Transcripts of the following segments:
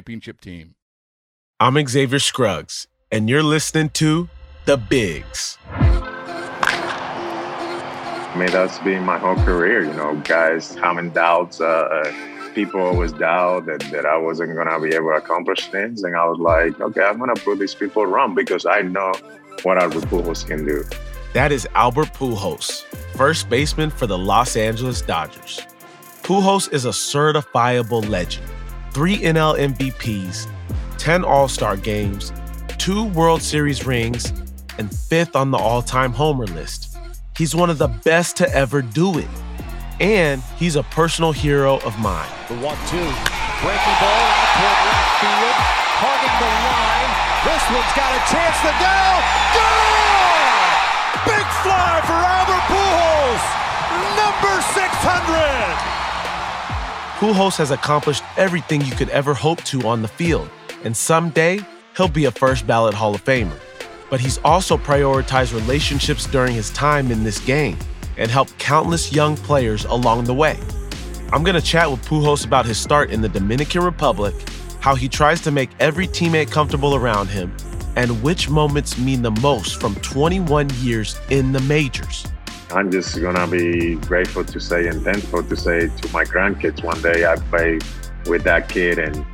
championship team. I'm Xavier Scruggs, and you're listening to The Bigs. I mean, that's been my whole career, you know, guys having doubts. Uh, uh, people always doubt that, that I wasn't going to be able to accomplish things. And I was like, okay, I'm going to prove these people wrong because I know what Albert Pujols can do. That is Albert Pujols, first baseman for the Los Angeles Dodgers. Pujols is a certifiable legend. Three NL MVPs, 10 All Star games, two World Series rings, and fifth on the all time homer list. He's one of the best to ever do it. And he's a personal hero of mine. The one two. Breaking ball out toward left field. Hugging the line. This one's got a chance to go. Go! Big fly for Albert Pujols. Number 600. Pujols has accomplished everything you could ever hope to on the field, and someday he'll be a first ballot Hall of Famer. But he's also prioritized relationships during his time in this game and helped countless young players along the way. I'm going to chat with Pujols about his start in the Dominican Republic, how he tries to make every teammate comfortable around him, and which moments mean the most from 21 years in the majors. I'm just gonna be grateful to say and thankful to say to my grandkids one day I played with that kid and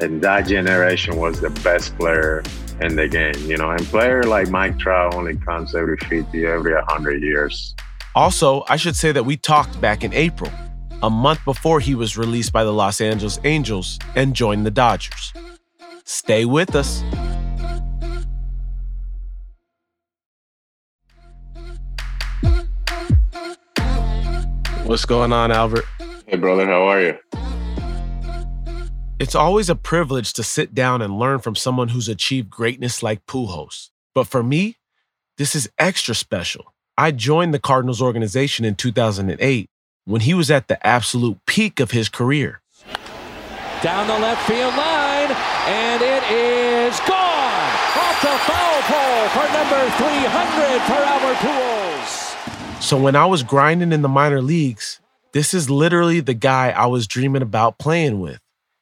and that generation was the best player in the game, you know. And player like Mike Trout only comes every 50, every 100 years. Also, I should say that we talked back in April, a month before he was released by the Los Angeles Angels and joined the Dodgers. Stay with us. What's going on, Albert? Hey, brother, how are you? It's always a privilege to sit down and learn from someone who's achieved greatness like Pujols. But for me, this is extra special. I joined the Cardinals organization in 2008 when he was at the absolute peak of his career. Down the left field line, and it is gone off the foul pole for number 300 for Albert Pujols. So when I was grinding in the minor leagues, this is literally the guy I was dreaming about playing with.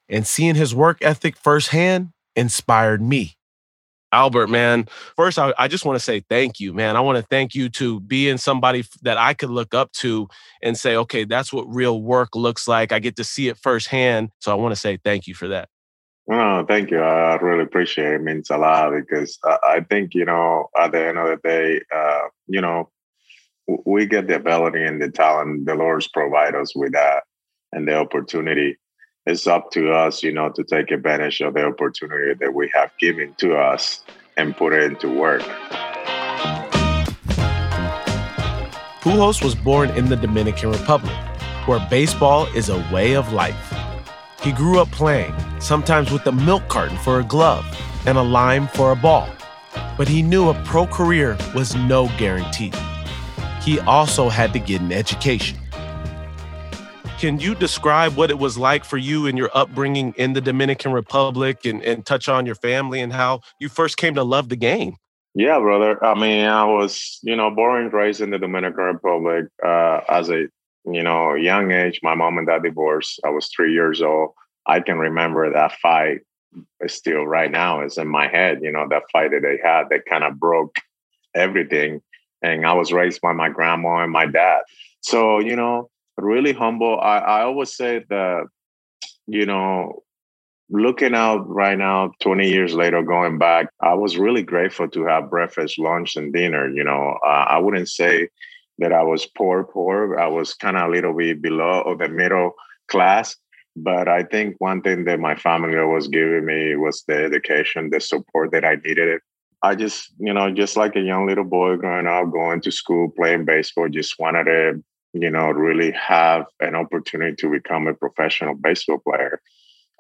And seeing his work ethic firsthand inspired me. Albert, man, first, I, I just want to say thank you, man. I want to thank you to being somebody that I could look up to and say, okay, that's what real work looks like. I get to see it firsthand. So I want to say thank you for that. No, thank you. I really appreciate it. It means a lot because I think, you know, at the end of the day, uh, you know, we get the ability and the talent the Lord's provide us with that and the opportunity. It's up to us, you know, to take advantage of the opportunity that we have given to us and put it into work. Pujols was born in the Dominican Republic, where baseball is a way of life. He grew up playing, sometimes with a milk carton for a glove and a lime for a ball. But he knew a pro career was no guarantee he also had to get an education. Can you describe what it was like for you and your upbringing in the Dominican Republic and, and touch on your family and how you first came to love the game? Yeah, brother. I mean, I was, you know, born and raised in the Dominican Republic uh, as a, you know, young age. My mom and dad divorced. I was three years old. I can remember that fight still right now is in my head, you know, that fight that they had that kind of broke everything and I was raised by my grandma and my dad. So, you know, really humble. I, I always say that, you know, looking out right now, 20 years later, going back, I was really grateful to have breakfast, lunch, and dinner. You know, uh, I wouldn't say that I was poor, poor. I was kind of a little bit below or the middle class. But I think one thing that my family was giving me was the education, the support that I needed. I just, you know, just like a young little boy growing up, going to school, playing baseball, just wanted to, you know, really have an opportunity to become a professional baseball player.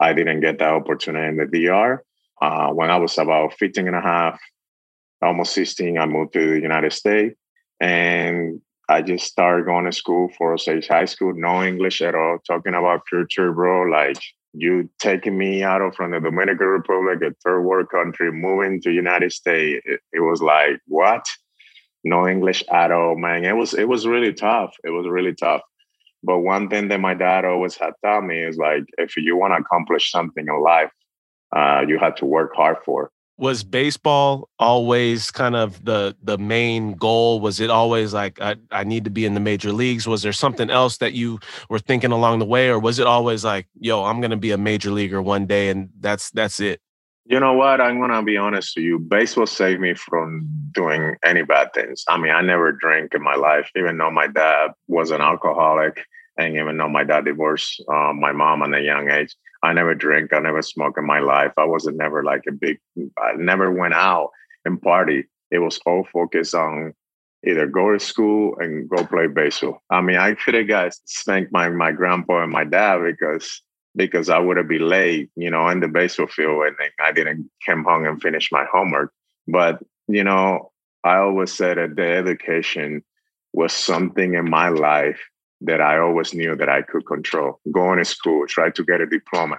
I didn't get that opportunity in the DR. Uh, when I was about 15 and a half, almost 16, I moved to the United States. And I just started going to school for Osage High School, no English at all, talking about culture, bro. Like you taking me out of from the Dominican Republic, a third world country, moving to United States. It, it was like, what? No English at all, man. It was it was really tough. It was really tough. But one thing that my dad always had taught me is like, if you want to accomplish something in life, uh, you have to work hard for. Was baseball always kind of the the main goal? Was it always like I, I need to be in the major leagues? Was there something else that you were thinking along the way, or was it always like, yo, I'm gonna be a major leaguer one day, and that's that's it? You know what? I'm gonna be honest with you. Baseball saved me from doing any bad things. I mean, I never drank in my life, even though my dad was an alcoholic, and even though my dad divorced uh, my mom at a young age. I never drank. I never smoked in my life. I wasn't never like a big. I never went out and party. It was all focused on either go to school and go play baseball. I mean, I could have got spanked my my grandpa and my dad because because I would have been late, you know, in the baseball field and I didn't come home and finish my homework. But, you know, I always said that the education was something in my life that I always knew that I could control. Going to school, try to get a diploma.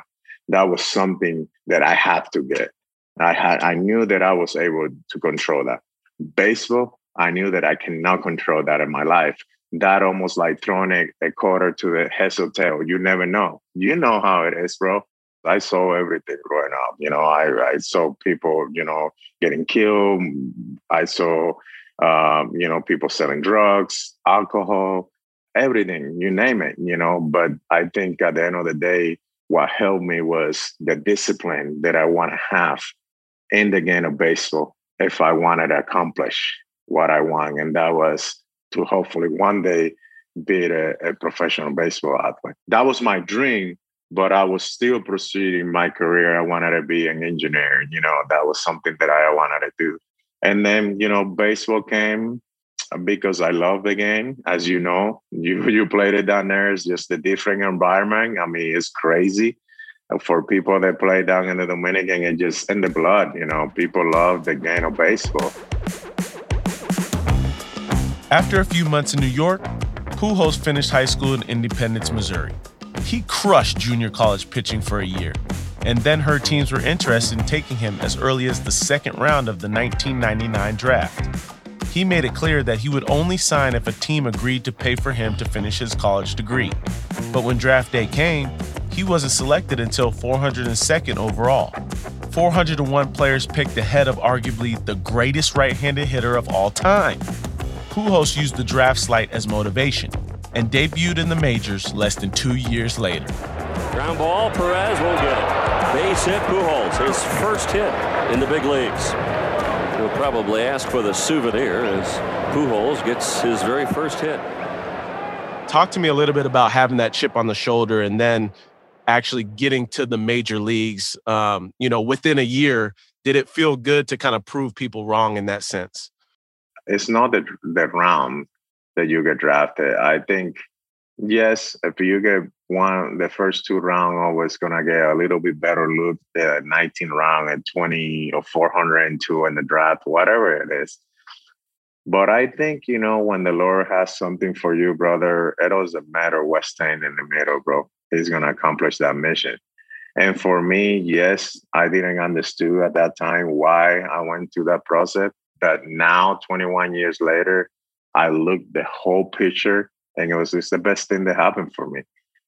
That was something that I had to get. I had I knew that I was able to control that. Baseball, I knew that I cannot control that in my life that almost like throwing a, a quarter to the head tail. You never know. You know how it is, bro. I saw everything growing up. You know, I, I saw people, you know, getting killed. I saw, um, you know, people selling drugs, alcohol, everything, you name it, you know. But I think at the end of the day, what helped me was the discipline that I want to have in the game of baseball if I wanted to accomplish what I want. And that was to hopefully one day be a, a professional baseball athlete. That was my dream, but I was still proceeding my career. I wanted to be an engineer. You know, that was something that I wanted to do. And then, you know, baseball came because I love the game. As you know, you you played it down there. It's just a different environment. I mean, it's crazy. For people that play down in the Dominican, it's just in the blood. You know, people love the game of baseball. After a few months in New York, Pujols finished high school in Independence, Missouri. He crushed junior college pitching for a year, and then her teams were interested in taking him as early as the second round of the 1999 draft. He made it clear that he would only sign if a team agreed to pay for him to finish his college degree. But when draft day came, he wasn't selected until 402nd overall. 401 players picked ahead of arguably the greatest right handed hitter of all time. Pujols used the draft slate as motivation and debuted in the majors less than two years later. Ground ball, Perez will get it. Base hit, Pujols, his first hit in the big leagues. He'll probably ask for the souvenir as Pujols gets his very first hit. Talk to me a little bit about having that chip on the shoulder and then actually getting to the major leagues. Um, you know, within a year, did it feel good to kind of prove people wrong in that sense? it's not the the round that you get drafted. I think yes, if you get one the first two round, always gonna get a little bit better look the 19 round and 20 or 402 in the draft, whatever it is. But I think, you know, when the Lord has something for you, brother, it doesn't matter what's staying in the middle, bro. He's gonna accomplish that mission. And for me, yes, I didn't understand at that time why I went through that process but now 21 years later i look the whole picture and it was just the best thing that happened for me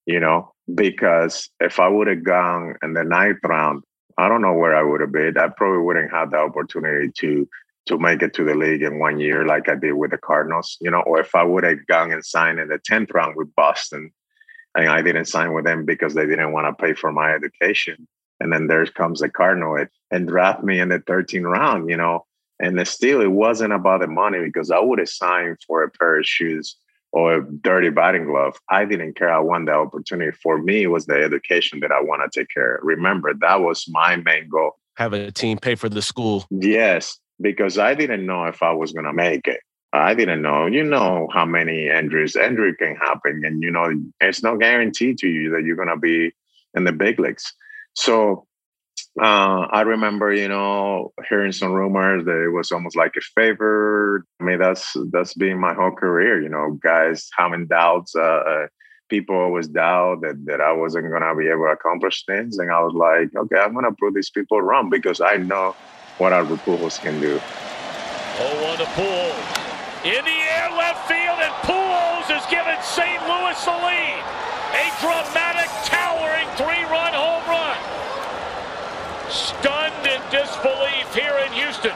you know because if i would have gone in the ninth round i don't know where i would have been i probably wouldn't have the opportunity to to make it to the league in one year, like I did with the Cardinals, you know, or if I would have gone and signed in the 10th round with Boston and I didn't sign with them because they didn't want to pay for my education. And then there comes the Cardinal and draft me in the 13th round, you know. And still, it wasn't about the money because I would have signed for a pair of shoes or a dirty batting glove. I didn't care. I won the opportunity. For me, it was the education that I want to take care of. Remember, that was my main goal. Have a team pay for the school. Yes, because I didn't know if I was going to make it. I didn't know. You know how many injuries injury can happen, and you know it's no guarantee to you that you're going to be in the big leagues. So uh, I remember, you know, hearing some rumors that it was almost like a favor. I mean, that's that's been my whole career. You know, guys having doubts. Uh, uh, people always doubt that that I wasn't gonna be able to accomplish things, and I was like, okay, I'm gonna prove these people wrong because I know what our Pujols can do. Oh, one to Pujols in the air, left field, and Pujols has given St. Louis the lead. A dramatic, towering three-run home run. Stunned in disbelief here in Houston.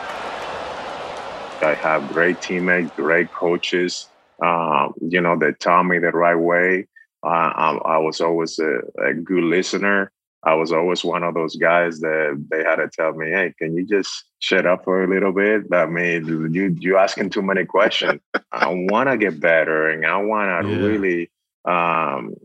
I have great teammates, great coaches. Um, you know, they taught me the right way. Uh, I, I, was always a, a, good listener. I was always one of those guys that they had to tell me, "Hey, can you just shut up for a little bit?" I mean, you you asking too many questions. I want to get better, and I want to yeah. really. Um,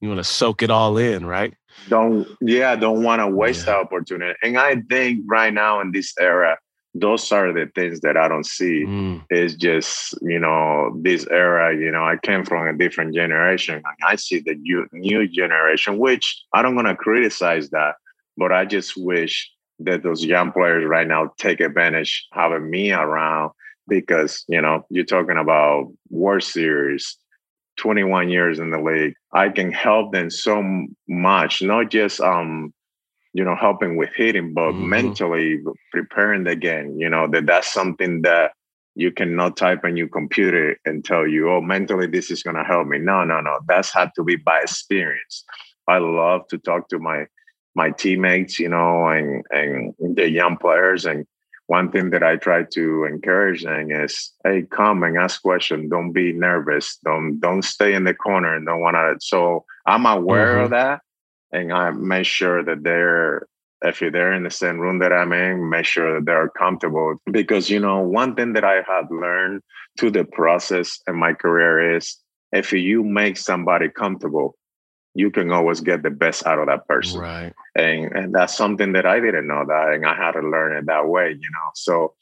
you want to soak it all in, right? Don't yeah, don't want to waste yeah. the opportunity. And I think right now in this era, those are the things that I don't see. Mm. Is just you know this era. You know, I came from a different generation. And i see the new, new generation, which I don't want to criticize that, but I just wish that those young players right now take advantage having me around because you know you're talking about World Series. 21 years in the league, I can help them so much, not just um you know, helping with hitting, but mm-hmm. mentally preparing the game. you know, that that's something that you cannot type on your computer and tell you, oh, mentally this is gonna help me. No, no, no. That's had to be by experience. I love to talk to my my teammates, you know, and and the young players. And one thing that I try to encourage them is, hey, come and ask questions. Don't be nervous. Don't don't stay in the corner and don't wanna. So I'm aware mm-hmm. of that and I make sure that they're if they're in the same room that I'm in, make sure that they're comfortable. Because you know, one thing that I have learned through the process in my career is if you make somebody comfortable, you can always get the best out of that person. Right. And and that's something that I didn't know that and I had to learn it that way, you know. So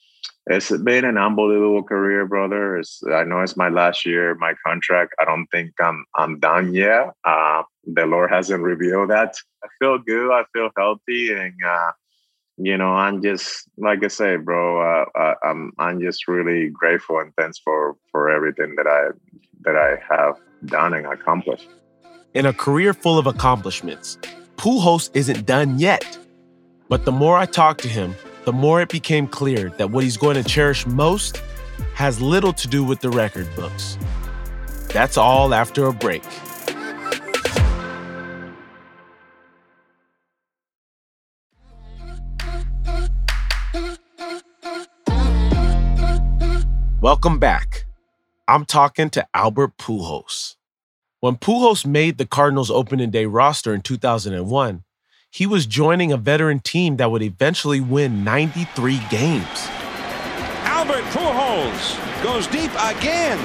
it's been an unbelievable career, brother. It's, I know it's my last year, my contract. I don't think I'm I'm done yet. Uh, the Lord hasn't revealed that. I feel good. I feel healthy, and uh, you know, I'm just like I say, bro. Uh, uh I'm I'm just really grateful and thanks for for everything that I that I have done and accomplished. In a career full of accomplishments, Pujols isn't done yet. But the more I talk to him, the more it became clear that what he's going to cherish most has little to do with the record books. That's all after a break. Welcome back. I'm talking to Albert Pujols. When Pujols made the Cardinals opening day roster in 2001, he was joining a veteran team that would eventually win 93 games. Albert Pujols goes deep again.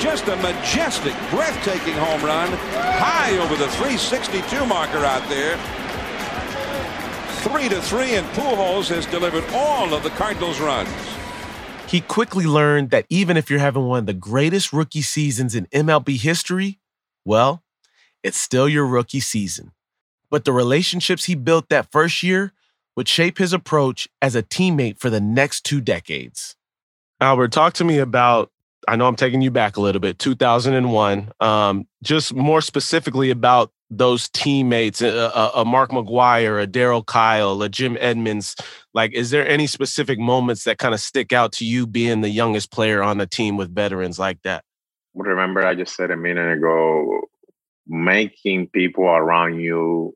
Just a majestic, breathtaking home run, high over the 362 marker out there. Three to three, and Pujols has delivered all of the Cardinals' runs. He quickly learned that even if you're having one of the greatest rookie seasons in MLB history, well, it's still your rookie season but the relationships he built that first year would shape his approach as a teammate for the next two decades. Albert, talk to me about. I know I'm taking you back a little bit. 2001. Um, just more specifically about those teammates, a, a, Mark McGwire, a Darryl Kile, a Jim Edmonds. Like, is there any specific moments that kind of stick out to you being the youngest player on the team with veterans like that? Remember, I just said a minute ago, making people around you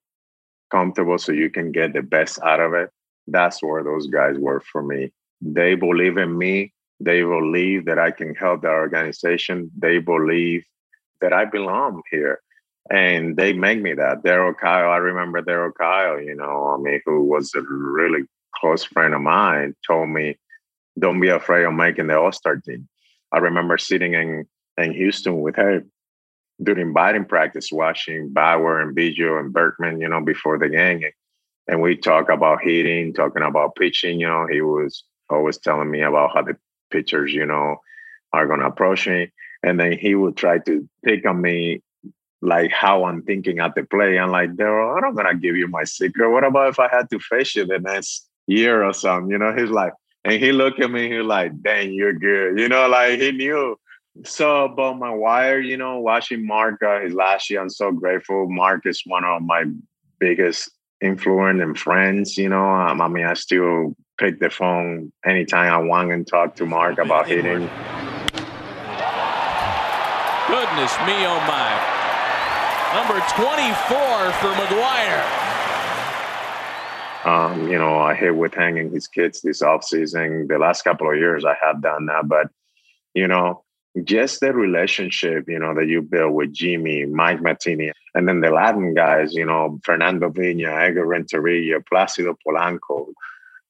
comfortable so you can get the best out of it. That's where those guys were for me. they believe in me. They believe that I can help the organization. They believe that I belong here. And they make me that. Darryl Kile, I remember Darryl Kile, you know, I mean, who was a really close friend of mine, told me, don't be afraid of making the All Star team. I remember sitting in, in Houston with her during batting practice, watching Bagwell and Biggio and Berkman, you know, before the game. And we talk about hitting, talking about pitching, you know, he was always telling me about how the pitchers, you know, are going to approach me. And then he would try to pick on me like how I'm thinking at the play. I'm like, Darryl, I'm not gonna give you my secret. What about if I had to face you the next year or something? You know, he's like, and he looked at me, he was like, dang, you're good. You know, like he knew. So about McGwire, you know, watching Mark uh, his last year, I'm so grateful. Mark is one of my biggest influence and friends. You know, um, I mean, I still pick the phone anytime I want and talk to Mark about hitting. Goodness me, oh my. Number 24 for McGwire. Um, you know, I hit with hanging his kids this offseason. The last couple of years I have done that. But, you know, just the relationship, you know, that you build with Jimmy, Mike Matheny, and then the Latin guys, you know, Fernando Vina, Edgar Renteria, Placido Polanco,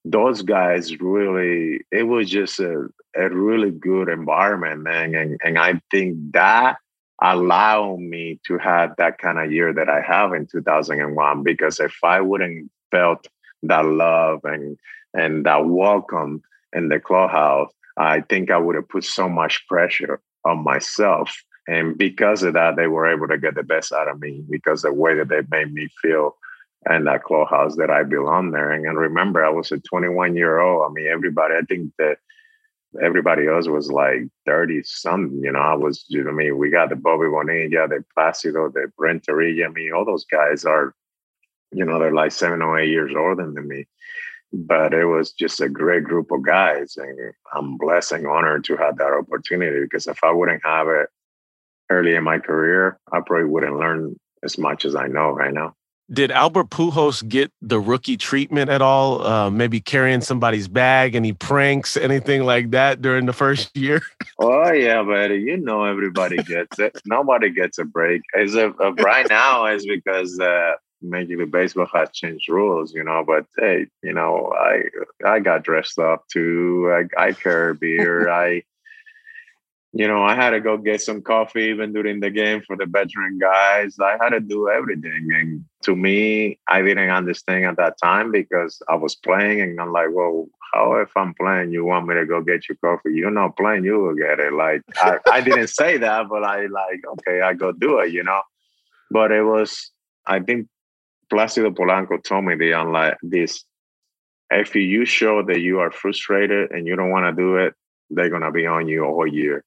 those guys really, it was just a, a really good environment, man. And, and I think that allowed me to have that kind of year that I have in 2001 because if I wouldn't felt that love and and that welcome in the clubhouse, I think I would have put so much pressure on myself. And because of that, they were able to get the best out of me because the way that they made me feel and that clubhouse that I belong there. And, and remember, I was a 21 year old. I mean, everybody, I think that everybody else was like 30 something, you know. I was, you know, I mean, we got the Bobby Bonilla, the Placido, the Renteria. I mean, all those guys are, you know, they're like seven or eight years older than me. But it was just a great group of guys. And I'm blessed and honored to have that opportunity because if I wouldn't have it early in my career, I probably wouldn't learn as much as I know right now did Albert Pujols get the rookie treatment at all? Uh, maybe carrying somebody's bag, any pranks, anything like that during the first year? oh yeah, buddy. You know everybody gets it. Nobody gets a break. As of, of right now, is because uh, Major League Baseball has changed rules. You know, but hey, you know, I I got dressed up too. I I carry beer. I you know, I had to go get some coffee even during the game for the veteran guys. I had to do everything. And to me, I didn't understand at that time because I was playing and I'm like, well, how if I'm playing, you want me to go get you coffee? You're not playing, you will get it. Like I, I didn't say that, but I like, okay, I go do it, you know. But it was, I think Placido Polanco told me the unlike this. If you show that you are frustrated and you don't want to do it, they're gonna be on you all year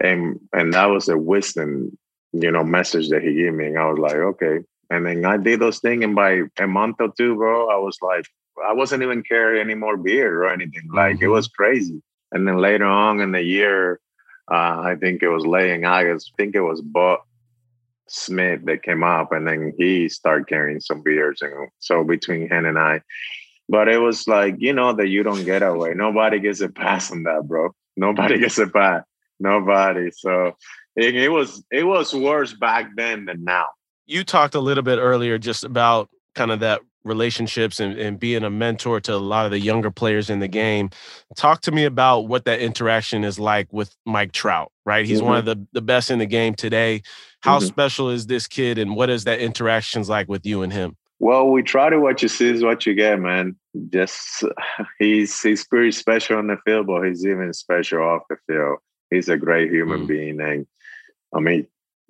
and and that was a wisdom you know message that he gave me and i was like okay and then i did those things and by a month or two bro i was like i wasn't even carrying any more beer or anything like mm-hmm. it was crazy and then later on in the year uh, i think it was late in august i think it was Bud smith that came up and then he started carrying some beers and so between him and i but it was like you know that you don't get away nobody gets a pass on that bro nobody gets a pass nobody. So it, it was it was worse back then than now. You talked a little bit earlier just about kind of that relationships and, and being a mentor to a lot of the younger players in the game. Talk to me about what that interaction is like with Mike Trout, right? He's mm-hmm. one of the, the best in the game today. How mm-hmm. special is this kid and what is that interactions like with you and him? Well, we try to what you see is what you get, man. Just he's he's pretty special on the field, but he's even special off the field he's a great human mm. being. And I mean,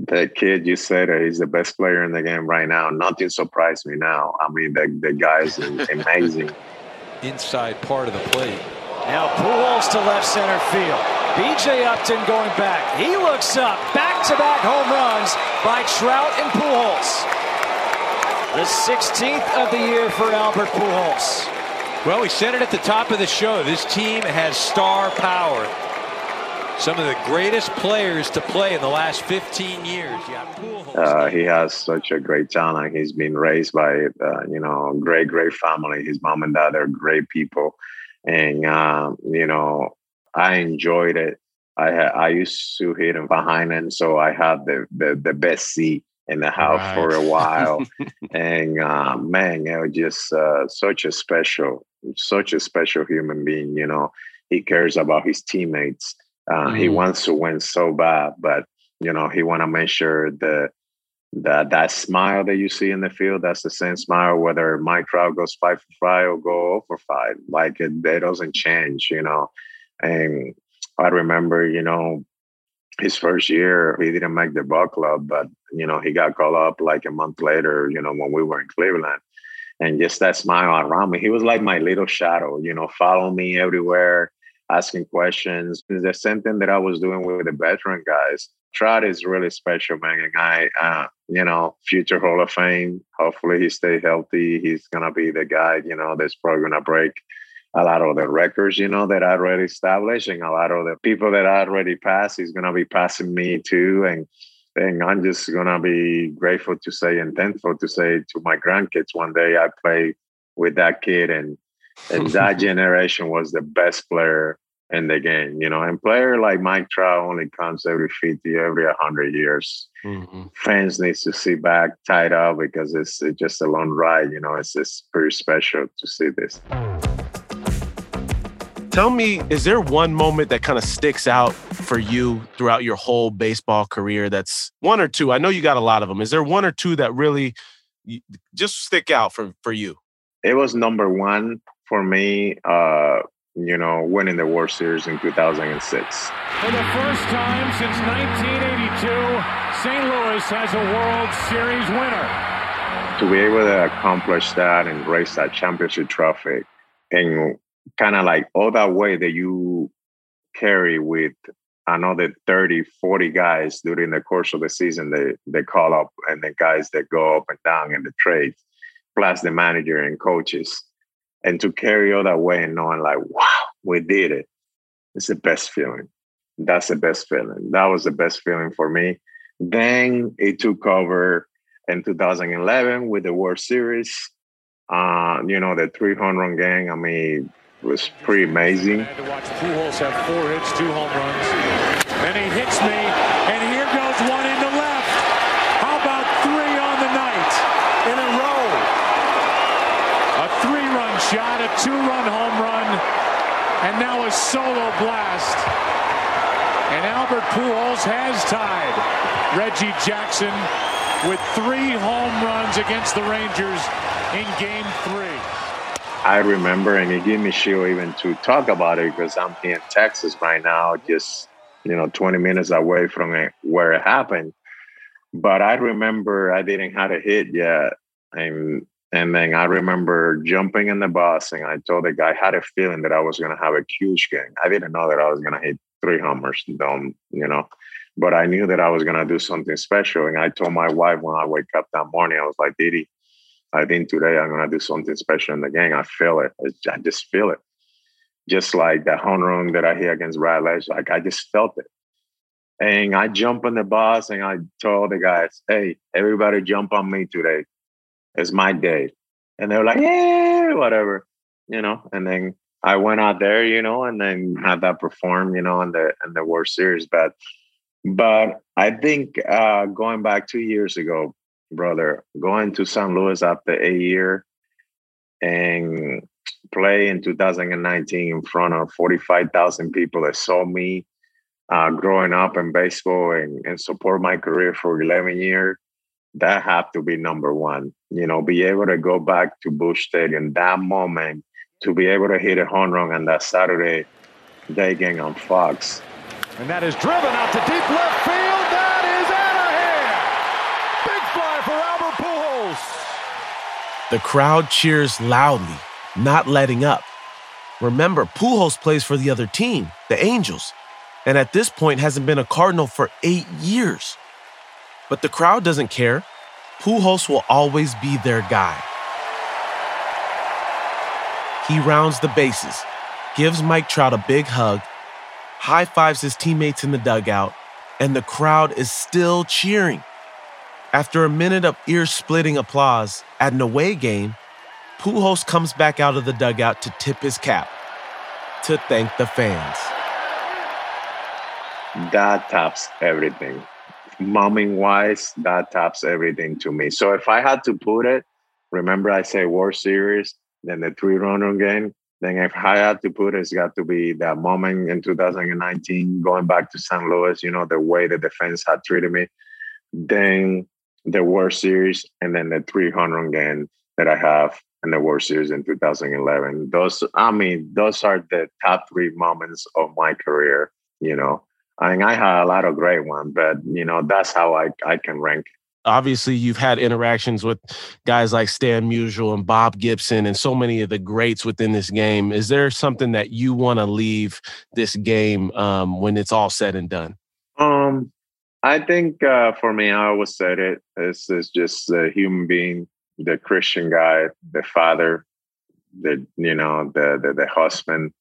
that kid you said he's the best player in the game right now. Nothing surprised me now. I mean, the, the guy's amazing. Inside part of the plate. Now Pujols to left center field. B.J. Upton going back. He looks up. Back-to-back home runs by Trout and Pujols. The 16th of the year for Albert Pujols. Well, we said it at the top of the show. This team has star power some of the greatest players to play in the last 15 years. Uh, he has such a great talent. He's been raised by, uh, you know, great, great family. His mom and dad are great people. and um, you know I enjoyed it. I had I used to hit in behind, and so I had the the, the best seat in the house right. for a while. and uh, man, it was just uh, such a special, such a special human being. You know, he cares about his teammates. Uh, mm. He wants to win so bad, but you know, he want to make sure that that that smile that you see in the field, that's the same smile whether Mike Trout goes five for five or go over five. Like it, it doesn't change, you know. And I remember, you know, his first year, he didn't make the ball club, but you know, he got called up like a month later, you know, when we were in Cleveland. And just that smile around me, he was like my little shadow, you know, follow me everywhere, asking questions. It's the same thing that I was doing with the veteran guys. Trout is really special, man. And I, uh, you know, future Hall of Fame. Hopefully he stay healthy. He's gonna be the guy, you know, that's probably gonna break a lot of the records, you know, that I already established, and a lot of the people that I already passed, he's gonna be passing me too. And and I'm just gonna be grateful to say and thankful to say to my grandkids one day I play with that kid and and that generation was the best player in the game, you know. And player like Mike Trout only comes every 50, every 100 years. Mm-hmm. Fans needs to see back tied up because it's, it's just a long ride, you know. It's just pretty special to see this. Tell me, is there one moment that kind of sticks out for you throughout your whole baseball career? That's one or two. I know you got a lot of them. Is there one or two that really just stick out for for you? It was number one for me. Uh, you know, winning the World Series in 2006. For the first time since 1982, St. Louis has a World Series winner. To be able to accomplish that and raise that championship trophy and kind of like all that way that you carry with another 30, 40 guys during the course of the season they, they call up and the guys that go up and down in the trades, plus the manager and coaches. And to carry all that way and knowing like, wow, we did it. It's the best feeling. That's the best feeling. That was the best feeling for me. Then it took over in 2011 with the World Series. Uh, you know, the 300 gang. I mean, it was pretty amazing. I had To watch Pujols have four hits, two home runs, and he hits me, and here goes one into left. How about three on the night in a row? A three-run shot, a two-run home run, and now a solo blast. And Albert Pujols has tied Reggie Jackson with three home runs against the Rangers in Game Three. I remember, and it gave me chill even to talk about it because I'm here in Texas right now, just you know, 20 minutes away from it, where it happened. But I remember I didn't have a hit yet, and and then I remember jumping in the bus, and I told the guy I had a feeling that I was gonna have a huge game. I didn't know that I was gonna hit three homers, don't you know? But I knew that I was gonna do something special, and I told my wife when I wake up that morning, I was like, Didi, I think today I'm gonna do something special in the game. I feel it. I just feel it. Just like that home run that I hit against Brad Lidge, like I just felt it. And I jump on the bus and I told the guys, "Hey, everybody, jump on me today. It's my day." And they were like, "Yeah, whatever," you know. And then I went out there, you know, and then had that perform, you know, in the in the World Series. But but I think uh, going back two years ago, brother, going to St. Louis after a year and play in 2019 in front of 45,000 people that saw me uh, growing up in baseball and, and support my career for 11 years, that have to be number one. You know, be able to go back to Busch Stadium that moment to be able to hit a home run on that Saturday day game on Fox. And that is driven out to deep left field. That is out of here. Big fly for Albert Pujols. The crowd cheers loudly, not letting up. Remember, Pujols plays for the other team, the Angels, and at this point hasn't been a Cardinal for eight years. But the crowd doesn't care. Pujols will always be their guy. He rounds the bases, gives Mike Trout a big hug, high fives his teammates in the dugout, and the crowd is still cheering. After a minute of ear splitting applause at an away game, Pujols comes back out of the dugout to tip his cap. to thank the fans. That tops everything. Mumming wise, that tops everything to me. So if I had to put it, remember I say World Series, then the three run game. Then if I had to put it, it's got to be that moment in 2019, going back to St. Louis, you know, the way the defense had treated me. Then the World Series, and then the 300 game that I have in the World Series in 2011. Those, I mean, those are the top three moments of my career. You know, I mean, I had a lot of great ones, but you know, that's how I I can rank obviously you've had interactions with guys like Stan Musial and Bob Gibson and so many of the greats within this game. Is there something that you want to leave this game um, when it's all said and done? Um, I think uh, for me, I always said it. This is just the human being, the Christian guy, the father, the you know the the, the husband.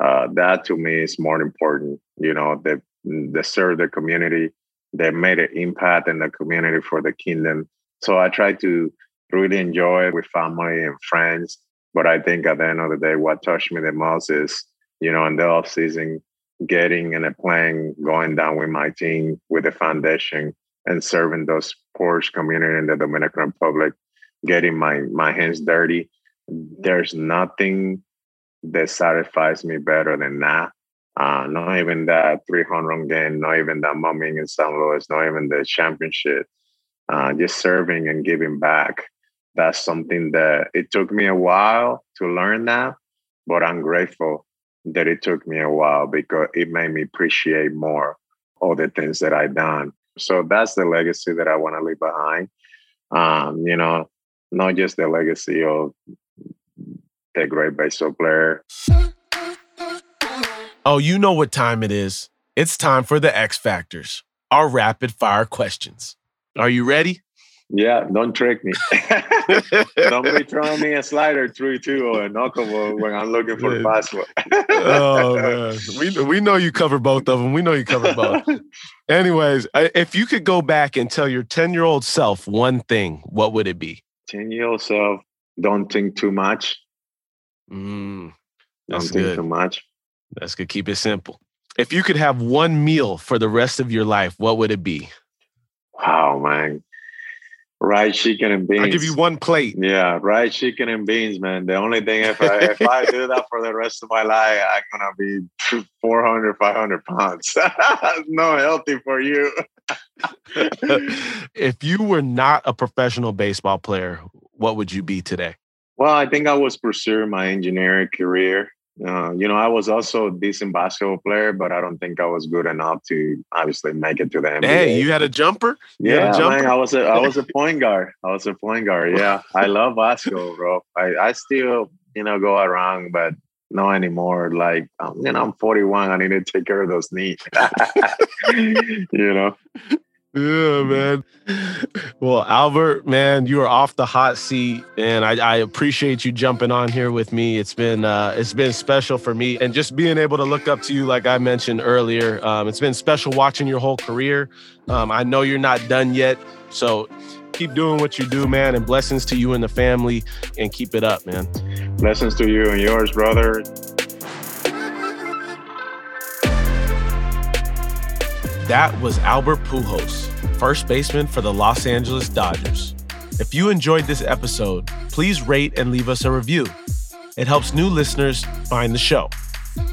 Uh, that to me is more important. You know, the the serve the community that made an impact in the community for the kingdom. So I try to really enjoy it with family and friends. But I think at the end of the day, what touched me the most is, you know, in the off season, getting in a plane, going down with my team with the foundation and serving those poor community in the Dominican Republic, getting my my hands dirty. There's nothing that satisfies me better than that. Uh, not even that 300 game, not even that mumming in St. Louis, not even the championship. Uh, just serving and giving back. That's something that it took me a while to learn that, but I'm grateful that it took me a while because it made me appreciate more all the things that I've done. So that's the legacy that I want to leave behind. Um, you know, not just the legacy of the great baseball player. Oh, you know what time it is. It's time for the X Factors, our rapid fire questions. Are you ready? Yeah, don't trick me. don't be throwing me a slider through two or a knuckleball when I'm looking for the fastball. oh man, we we know you cover both of them. We know you cover both. Anyways, if you could go back and tell your ten year old self one thing, what would it be? Ten year old self, don't think too much. Mm, don't think good. too much. That's good. Keep it simple. If you could have one meal for the rest of your life, what would it be? Wow, man. Rice, chicken, and beans. I'll give you one plate. Yeah, rice, chicken, and beans, man. The only thing, if I, if I do that for the rest of my life, I'm going to be 400, 500 pounds. no healthy for you. if you were not a professional baseball player, what would you be today? Well, I think I was pursuing my engineering career. Uh, you know, I was also a decent basketball player, but I don't think I was good enough to obviously make it to the NBA. Hey, you had a jumper? You yeah, a jumper? Man, I was a I was a point guard. I was a point guard. Yeah, I love basketball, bro. I, I still you know go around, but not anymore. Like um, you know, I'm 41. I need to take care of those knees. you know. Yeah, man. Well, Albert, man, you are off the hot seat, and I, I, appreciate you jumping on here with me. It's been uh, it's been special for me, and just being able to look up to you, like I mentioned earlier, um, it's been special watching your whole career. Um, I know you're not done yet, so keep doing what you do, man, and blessings to you and the family, and keep it up, man. Blessings to you and yours, brother. That was Albert Pujols, first baseman for the Los Angeles Dodgers. If you enjoyed this episode, please rate and leave us a review. It helps new listeners find the show.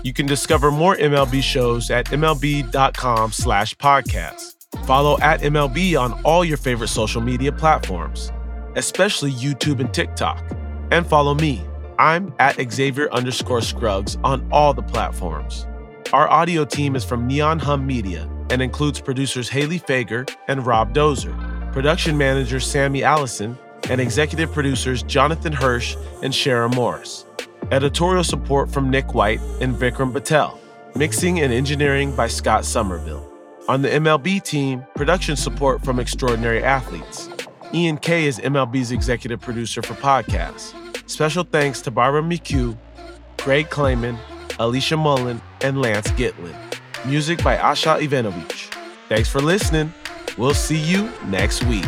You can discover more MLB shows at mlb.com slash podcast. Follow at MLB on all your favorite social media platforms, especially YouTube and TikTok. And follow me. I'm at Xavier underscore Scruggs on all the platforms. Our audio team is from Neon Hum Media and includes producers Haley Fager and Rob Dozer, production manager Sammy Allison, and executive producers Jonathan Hirsch and Shara Morris. Editorial support from Nick White and Vikram Patel. Mixing and engineering by Scott Somerville. On the MLB team, production support from Extraordinary Athletes. Ian Kay is MLB's executive producer for podcasts. Special thanks to Barbara McHugh, Greg Clayman, Alicia Mullen, and Lance Gitlin. Music by Asha Ivanovich. Thanks for listening. We'll see you next week.